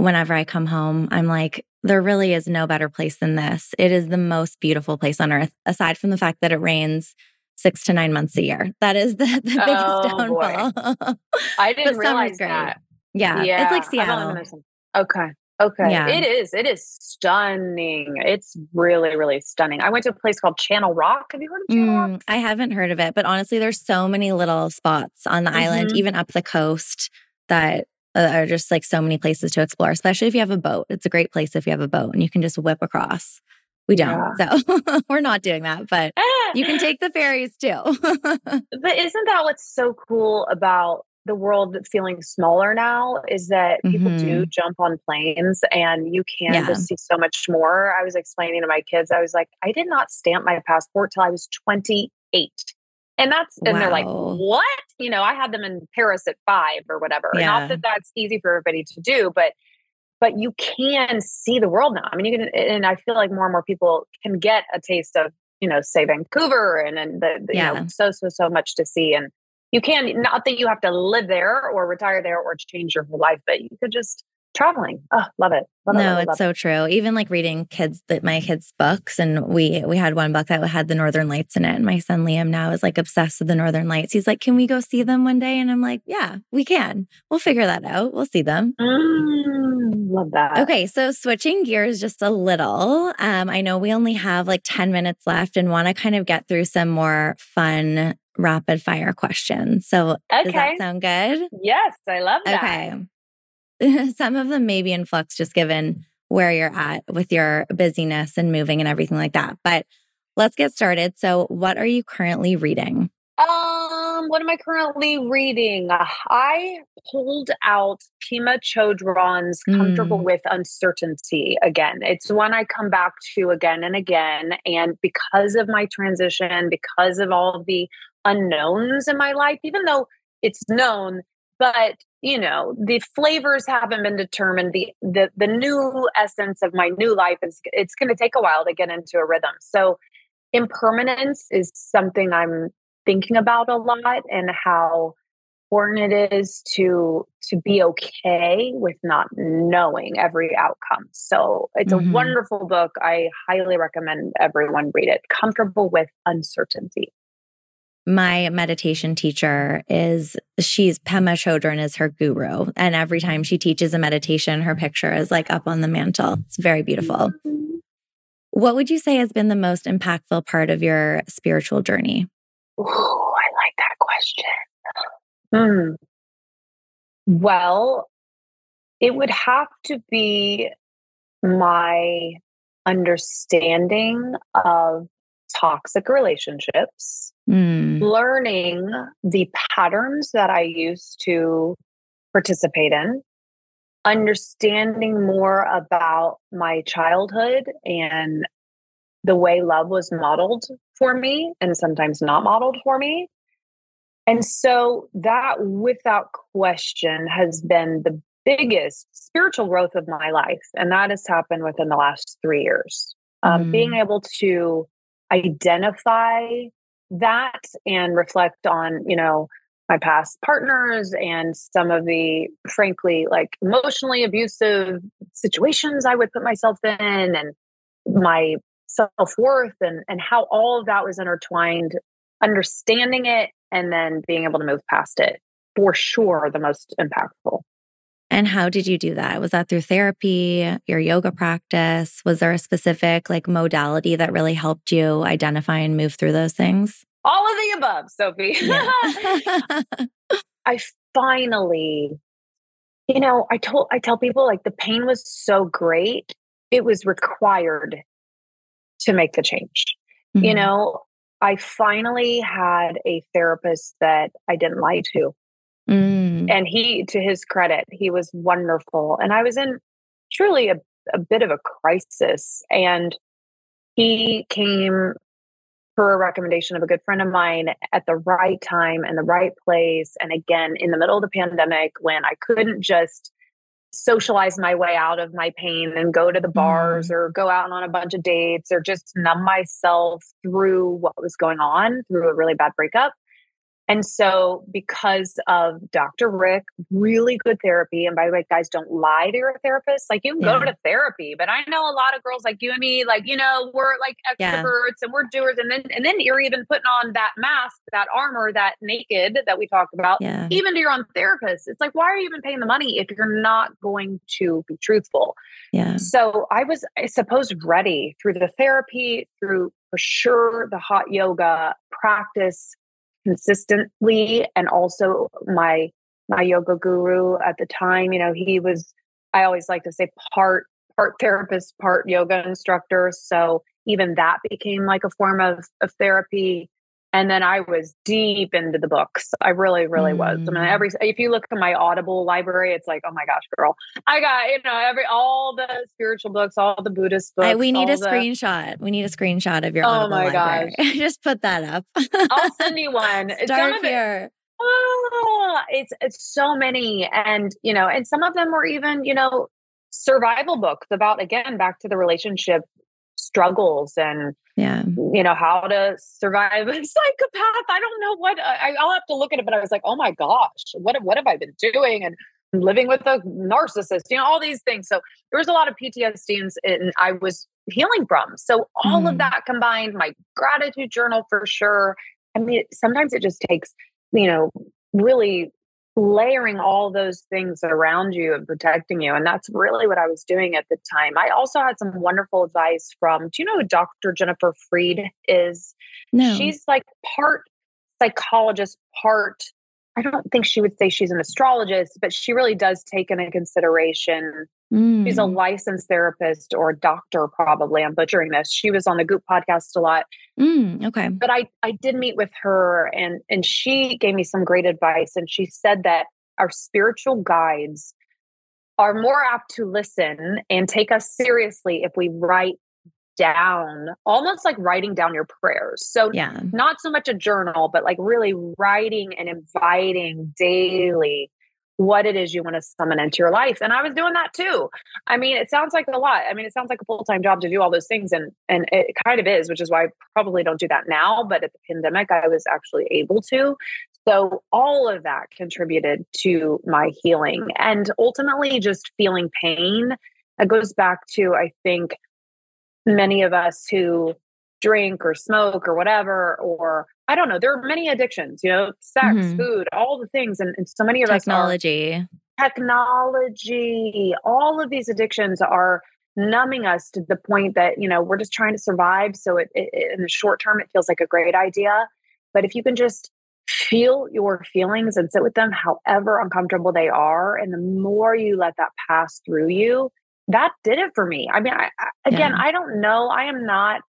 whenever I come home, I'm like, there really is no better place than this. It is the most beautiful place on earth, aside from the fact that it rains six to nine months a year. That is the, the biggest oh, downfall. I didn't realize that. Yeah, yeah, it's like Seattle. Okay. Okay. Yeah. It is. It is stunning. It's really, really stunning. I went to a place called Channel Rock. Have you heard of Channel mm, Rock? I haven't heard of it, but honestly, there's so many little spots on the mm-hmm. island, even up the coast, that are just like so many places to explore, especially if you have a boat. It's a great place if you have a boat and you can just whip across. We don't. Yeah. So we're not doing that, but you can take the ferries too. but isn't that what's so cool about the world feeling smaller now is that people mm-hmm. do jump on planes and you can yeah. just see so much more. I was explaining to my kids, I was like, I did not stamp my passport till I was 28. And that's, and wow. they're like, what? You know, I had them in Paris at five or whatever. Yeah. Not that that's easy for everybody to do, but but you can see the world now. I mean, you can, and I feel like more and more people can get a taste of, you know, say Vancouver and, and the, the yeah. you know, so, so, so much to see. And you can, not that you have to live there or retire there or change your whole life, but you could just traveling. Oh, love it. Love no, it, it's so true. Even like reading kids that my kids' books, and we we had one book that had the Northern Lights in it. And my son Liam now is like obsessed with the Northern Lights. He's like, "Can we go see them one day?" And I'm like, "Yeah, we can. We'll figure that out. We'll see them." Mm, love that. Okay, so switching gears just a little. Um, I know we only have like ten minutes left, and want to kind of get through some more fun rapid fire questions. So okay. does that sound good? Yes, I love that. Okay. some of them may be in flux just given where you're at with your busyness and moving and everything like that. But let's get started. So, what are you currently reading? Um, what am I currently reading? I pulled out Pema Chodron's Comfortable mm. with Uncertainty again. It's one I come back to again and again. And because of my transition, because of all the unknowns in my life, even though it's known, but you know the flavors haven't been determined. The the the new essence of my new life is it's going to take a while to get into a rhythm. So impermanence is something i'm thinking about a lot and how important it is to to be okay with not knowing every outcome. So it's mm-hmm. a wonderful book. I highly recommend everyone read it. Comfortable with uncertainty my meditation teacher is she's Pema Chodron is her guru. And every time she teaches a meditation, her picture is like up on the mantle. It's very beautiful. What would you say has been the most impactful part of your spiritual journey? Ooh, I like that question. Hmm. Well, it would have to be my understanding of toxic relationships mm. learning the patterns that I used to participate in, understanding more about my childhood and the way love was modeled for me and sometimes not modeled for me. And so that, without question, has been the biggest spiritual growth of my life. And that has happened within the last three years. Um, mm. Being able to identify that and reflect on, you know, my past partners and some of the frankly like emotionally abusive situations I would put myself in and my self-worth and and how all of that was intertwined understanding it and then being able to move past it for sure the most impactful and how did you do that? Was that through therapy, your yoga practice? Was there a specific like modality that really helped you identify and move through those things? All of the above, Sophie. Yeah. I finally, you know, I told I tell people like the pain was so great, it was required to make the change. Mm-hmm. You know, I finally had a therapist that I didn't lie to. Mm. And he, to his credit, he was wonderful. And I was in truly a, a bit of a crisis. And he came per a recommendation of a good friend of mine at the right time and the right place. And again, in the middle of the pandemic, when I couldn't just socialize my way out of my pain and go to the bars mm. or go out on a bunch of dates or just numb myself through what was going on through a really bad breakup. And so, because of Dr. Rick, really good therapy. And by the way, guys, don't lie to your therapist. Like, you can yeah. go mm-hmm. to therapy, but I know a lot of girls like you and me, like, you know, we're like extroverts yeah. and we're doers. And then, and then you're even putting on that mask, that armor, that naked that we talked about, yeah. even to your own therapist. It's like, why are you even paying the money if you're not going to be truthful? Yeah. So, I was, I suppose, ready through the therapy, through for sure the hot yoga practice consistently and also my my yoga guru at the time you know he was i always like to say part part therapist part yoga instructor so even that became like a form of of therapy and then I was deep into the books. I really, really mm. was. I mean, every if you look at my Audible library, it's like, oh my gosh, girl, I got you know every all the spiritual books, all the Buddhist books. I, we need a the, screenshot. We need a screenshot of your. Oh Audible my library. gosh! Just put that up. I'll send you one. Start here. oh, it's it's so many, and you know, and some of them were even you know survival books about again back to the relationship struggles and yeah. you know how to survive a psychopath. I don't know what I, i'll have to look at it but i was like oh my gosh what, what have i been doing? And living with a narcissist you know all these things. So there was a lot of ptsd and, and i was healing from. So all mm. of that combined my gratitude journal for sure. I mean sometimes it just takes you know really layering all those things around you and protecting you. And that's really what I was doing at the time. I also had some wonderful advice from, do you know who Dr. Jennifer Freed is? No. She's like part psychologist, part, I don't think she would say she's an astrologist, but she really does take into consideration Mm. She's a mm. licensed therapist or doctor, probably. I'm butchering this. She was on the Goop podcast a lot. Mm, okay. But I, I did meet with her and, and she gave me some great advice. And she said that our spiritual guides are more apt to listen and take us seriously if we write down almost like writing down your prayers. So, yeah, not so much a journal, but like really writing and inviting daily what it is you want to summon into your life. And I was doing that too. I mean, it sounds like a lot. I mean, it sounds like a full-time job to do all those things and and it kind of is, which is why I probably don't do that now, but at the pandemic I was actually able to. So all of that contributed to my healing and ultimately just feeling pain. It goes back to I think many of us who drink or smoke or whatever or I don't know. There are many addictions, you know, sex, mm-hmm. food, all the things. And, and so many of technology. us technology. All of these addictions are numbing us to the point that, you know, we're just trying to survive. So it, it, in the short term, it feels like a great idea. But if you can just feel your feelings and sit with them however uncomfortable they are, and the more you let that pass through you, that did it for me. I mean, I, I, again, yeah. I don't know. I am not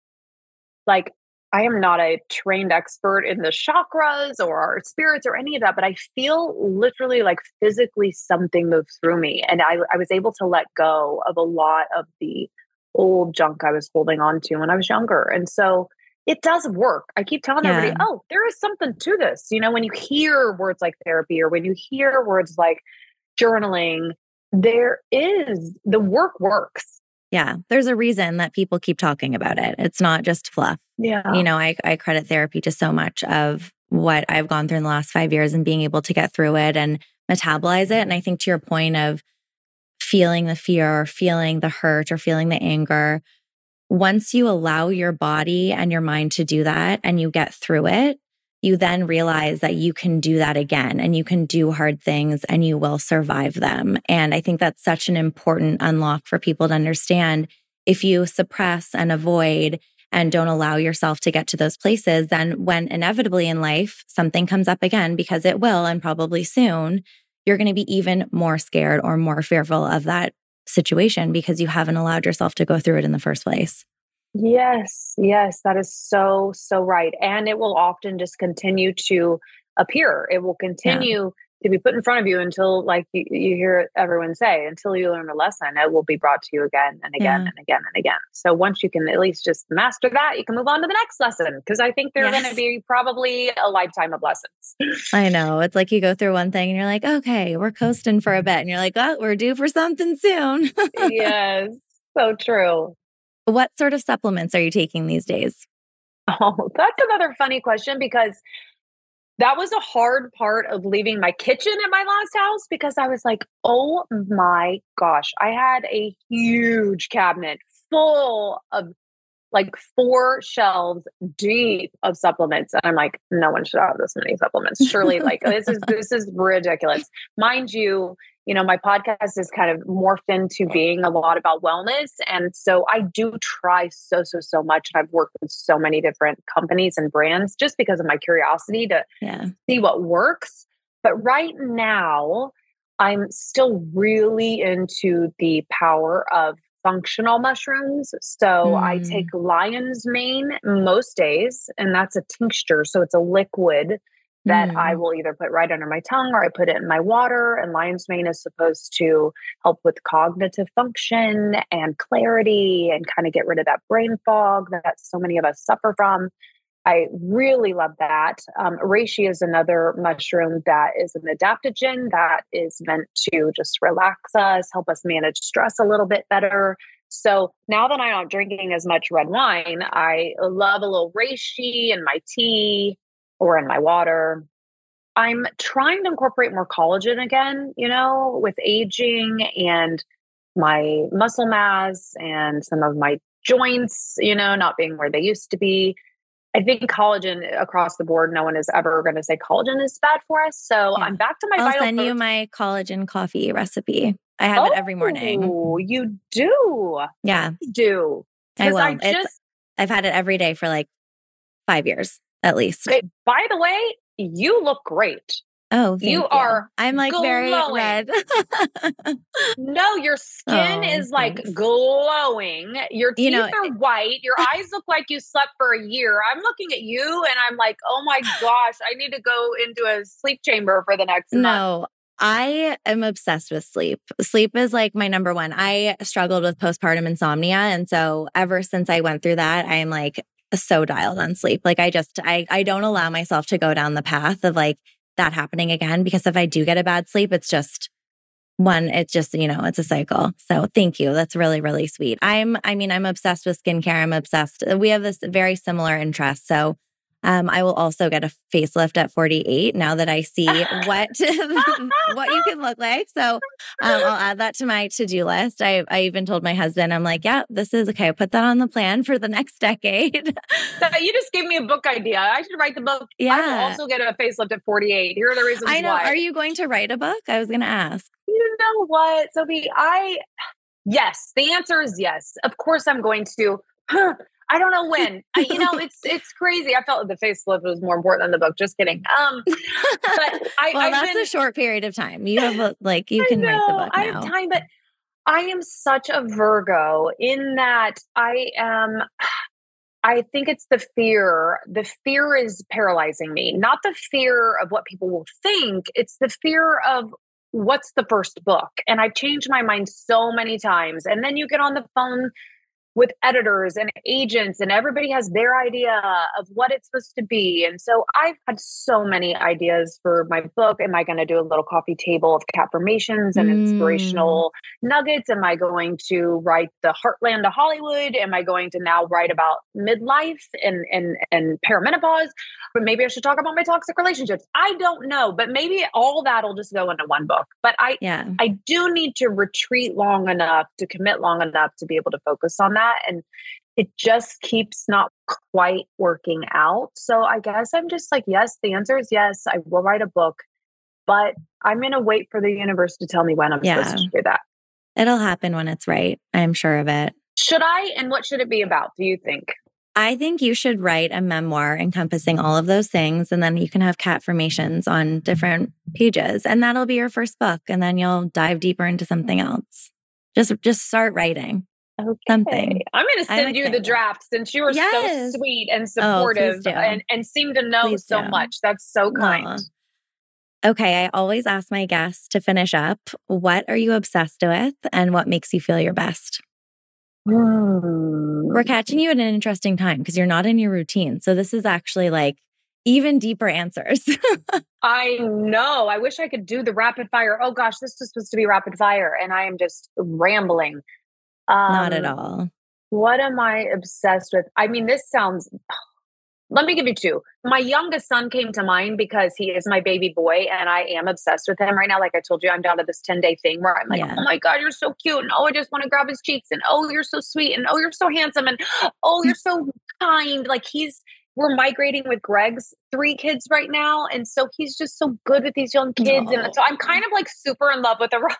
like I am not a trained expert in the chakras or spirits or any of that, but I feel literally like physically something moved through me. And I, I was able to let go of a lot of the old junk I was holding on to when I was younger. And so it does work. I keep telling yeah. everybody, oh, there is something to this. You know, when you hear words like therapy or when you hear words like journaling, there is the work works yeah, there's a reason that people keep talking about it. It's not just fluff. Yeah. You know, I, I credit therapy to so much of what I've gone through in the last five years and being able to get through it and metabolize it. And I think to your point of feeling the fear or feeling the hurt or feeling the anger, once you allow your body and your mind to do that and you get through it, you then realize that you can do that again and you can do hard things and you will survive them. And I think that's such an important unlock for people to understand. If you suppress and avoid and don't allow yourself to get to those places, then when inevitably in life something comes up again, because it will and probably soon, you're going to be even more scared or more fearful of that situation because you haven't allowed yourself to go through it in the first place. Yes, yes, that is so, so right. And it will often just continue to appear. It will continue to be put in front of you until like you, you hear everyone say until you learn a lesson it will be brought to you again and again yeah. and again and again so once you can at least just master that you can move on to the next lesson because i think they're yes. going to be probably a lifetime of lessons i know it's like you go through one thing and you're like okay we're coasting for a bit and you're like oh we're due for something soon yes so true what sort of supplements are you taking these days? Oh that's another funny question because that was a hard part of leaving my kitchen at my last house because I was like, oh my gosh, I had a huge cabinet full of like four shelves deep of supplements and i'm like no one should have this many supplements. Surely like this is this is ridiculous. Mind you you know my podcast is kind of morphed into being a lot about wellness and so i do try so so so much and i've worked with so many different companies and brands just because of my curiosity to yeah. see what works but right now i'm still really into the power of functional mushrooms. So mm. I take lion's mane most days, and that's a tincture. So it's a liquid that mm. I will either put right under my tongue or I put it in my water. And lion's mane is supposed to help with cognitive function and clarity and kind of get rid of that brain fog that so many of us suffer from. I really love that. Um, reishi is another mushroom that is an adaptogen that is meant to just relax us, help us manage stress a little bit better. So now that I'm not drinking as much red wine, I love a little reishi in my tea or in my water. I'm trying to incorporate more collagen again, you know, with aging and my muscle mass and some of my joints, you know, not being where they used to be. I think collagen across the board, no one is ever going to say collagen is bad for us. So yeah. I'm back to my. I'll send you my collagen coffee recipe. I have oh, it every morning. Oh, you do? Yeah, you do. I will. I just, I've had it every day for like five years at least. Okay, by the way, you look great. Oh, you, you, are. I'm like glowing. very red. no, your skin oh, is like glowing. Your teeth you know, are eh white. Your eyes look like you slept for a year. I'm looking at you and I'm like, oh my gosh, I need to go into a sleep chamber for the next no, month. I am obsessed with sleep. Sleep is like my number one. I struggled with postpartum insomnia. And so ever since I went through that, I'm like so dialed on sleep. Like I just, I, I don't allow myself to go down the path of like, that happening again because if I do get a bad sleep, it's just one, it's just, you know, it's a cycle. So thank you. That's really, really sweet. I'm, I mean, I'm obsessed with skincare. I'm obsessed. We have this very similar interest. So um, I will also get a facelift at 48 now that I see what what you can look like. So um, I'll add that to my to do list. I, I even told my husband, I'm like, yeah, this is okay. I Put that on the plan for the next decade. you just gave me a book idea. I should write the book. Yeah. I will also get a facelift at 48. Here are the reasons I know. Why. Are you going to write a book? I was going to ask. You know what, Sophie? I yes. The answer is yes. Of course, I'm going to. I don't know when. I, you know, it's it's crazy. I felt like the facelift was more important than the book. Just kidding. Um, but I, well, I've that's been, a short period of time. You have a, like you can know, write the book now. I have time, but I am such a Virgo in that I am. I think it's the fear. The fear is paralyzing me. Not the fear of what people will think. It's the fear of what's the first book. And I've changed my mind so many times. And then you get on the phone with editors and agents and everybody has their idea of what it's supposed to be. And so i've had so many ideas for my book. Am i going to do a little coffee table of affirmations and mm. inspirational nuggets? Am i going to write the heartland of hollywood? Am i going to now write about midlife and and and perimenopause? But maybe i should talk about my toxic relationships. I don't know but maybe all that'll just go into one book. But i yeah. I do need to retreat long enough to commit long enough to be able to focus on that that. And it just keeps not quite working out. So I guess I'm just like, yes, the answer is yes. I will write a book, but I'm going to wait for the universe to tell me when I'm yeah. supposed to do that. It'll happen when it's right. I'm sure of it. Should I? And what should it be about, do you think? I think you should write a memoir encompassing all of those things. And then you can have cat formations on different pages. And that'll be your first book. And then you'll dive deeper into something else. Just just start writing. Okay. Something. I'm going to send you the draft since you were yes. so sweet and oh, supportive oh, and, and seem to know please so do. much. That's so kind. Okay, I always ask my guests to finish up. What are you obsessed with and what makes you feel your best? Hmm. We're catching you at an interesting time because you're not in your routine. So this is actually like even deeper answers. I know. I wish I could do the rapid fire. Oh gosh, this was supposed to be rapid fire, and I am just rambling. Um, not at Um, all. What am I obsessed with? I mean, this sounds. Let me give you two. My youngest son came to mind because he is my baby boy, and I am obsessed with him right now. Like I told you, I'm down to this 10 day thing where I'm like, Yeah. oh my God, you're so cute. And oh, I just want to grab his cheeks. And oh, you're so sweet. And oh, you're so handsome. And oh, you're so kind. Like he's, we're migrating with Greg's three kids right now. And so he's just so good with these young kids. And so I'm kind of like super in love with Orion,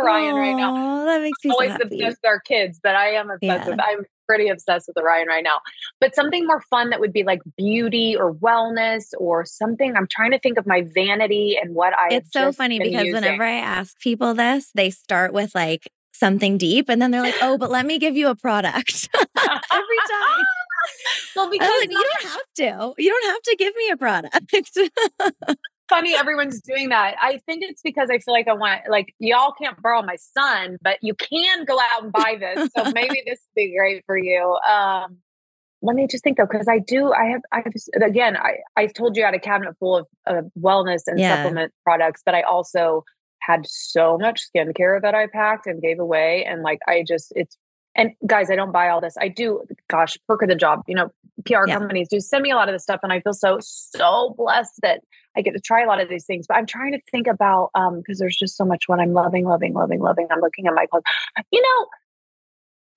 Orion right now. That makes me so Always happy. obsessed with our kids, but I am obsessed Yeah. with, I'm pretty obsessed with Orion right now. But something more fun that would be like beauty or wellness or something. I'm trying to think of my vanity and what I. It's so funny because using. whenever I ask people this, they start with like something deep and then they're like, oh, but let me give you a product. Every time. well, because like, you don't have to. You don't have to give me a product. funny everyone's doing that. I think it's because I feel like I want like y'all can't borrow my son, but you can go out and buy this. So maybe this would be great for you. Um let me just think though, because I do I have I have again, I, I told you I had a cabinet full of, of wellness and Yeah. supplement products, but I also had so much skincare that I packed and gave away. And like I just it's and guys, I don't buy all this. I do, gosh, perk of the job. You know, PR Yeah. companies do send me a lot of this stuff, and I feel so so blessed that I get to try a lot of these things. But I'm trying to think about um because there's just so much what I'm loving, loving, loving, loving. I'm looking at my clothes. You know,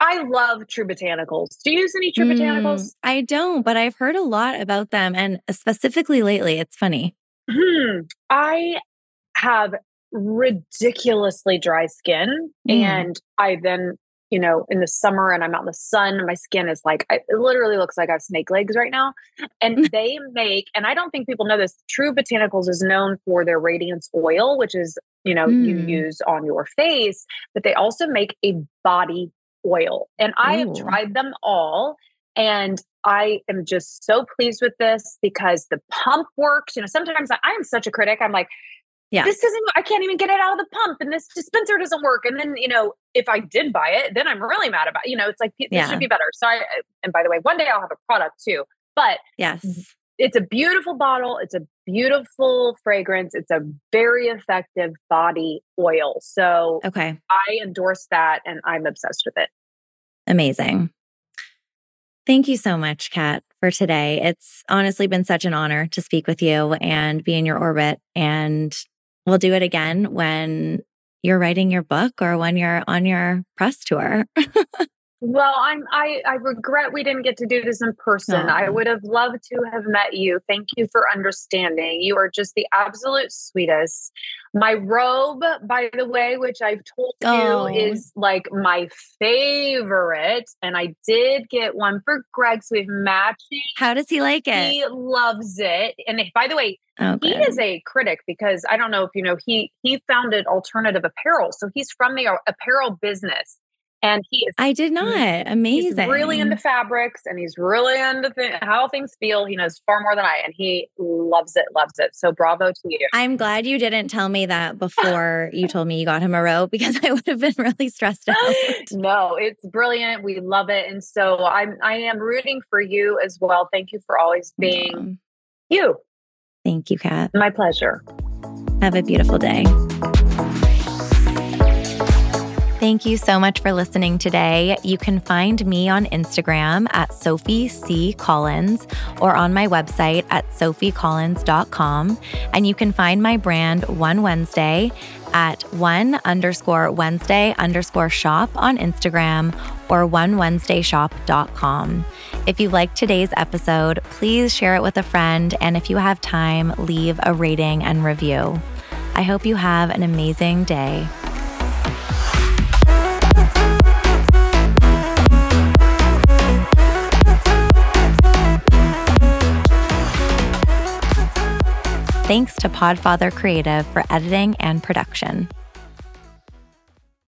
I love True Botanicals. Do you use any True Mm, Botanicals? I don't, but I've heard a lot about them. And specifically lately, it's funny. Hmm. I have ridiculously dry skin, Mm. and I then, you know, in the summer and I'm out in the sun, my skin is like, it literally looks like I have snake legs right now. And they make, and I don't think people know this. True Botanicals is known for their radiance oil, which is you know you Mm. use on your face, but they also make a body oil, and I have tried them all. And I am just so pleased with this because the pump works. You know, sometimes I, I am such a critic. I'm like, Yeah. this isn't, I can't even get it out of the pump and this dispenser doesn't work. And then, you know, if I did buy it, then I'm really mad about it. You know, it's like, this Yeah. should be better. So I, and by the way, one day I'll have a product too, but Yes. it's a beautiful bottle. It's a beautiful fragrance. It's a very effective body oil. So Okay. I endorse that and I'm obsessed with it. Amazing. Thank you so much, Catt, for today. It's honestly been such an honor to speak with you and be in your orbit. And we'll do it again when you're writing your book or when you're on your press tour. Well, I'm I I regret we didn't get to do this in person. I would have loved to have met you. Thank you for understanding. You are just the absolute sweetest. My robe, by the way, which I've told Oh. you is like my favorite. And I did get one for Greg. So we've matching. How does he like it? He loves it. And by the way, Oh, he is a critic because I don't know if you know he he founded alternative apparel. So he's from the apparel business. And he is I did mm. not. Amazing. He's really into fabrics and he's really into th- how things feel. He knows far more than I, and he loves it, loves it. So bravo to you. I'm glad you didn't tell me that before you told me you got him a robe because I would have been really stressed out. no, it's brilliant. We love it, and so I'm I am rooting for you as well. Thank you for always being you. Thank you, Catt. My pleasure. Have a beautiful day. Thank you so much for listening today. You can find me on Instagram at Sophie C. Collins or on my website at sophiecollins.com. And you can find my brand One Wednesday at one underscore Wednesday underscore shop on Instagram or onewednesdayshop.com. If you liked today's episode, please share it with a friend. And if you have time, leave a rating and review. I hope you have an amazing day. Thanks to Podfather Creative for editing and production.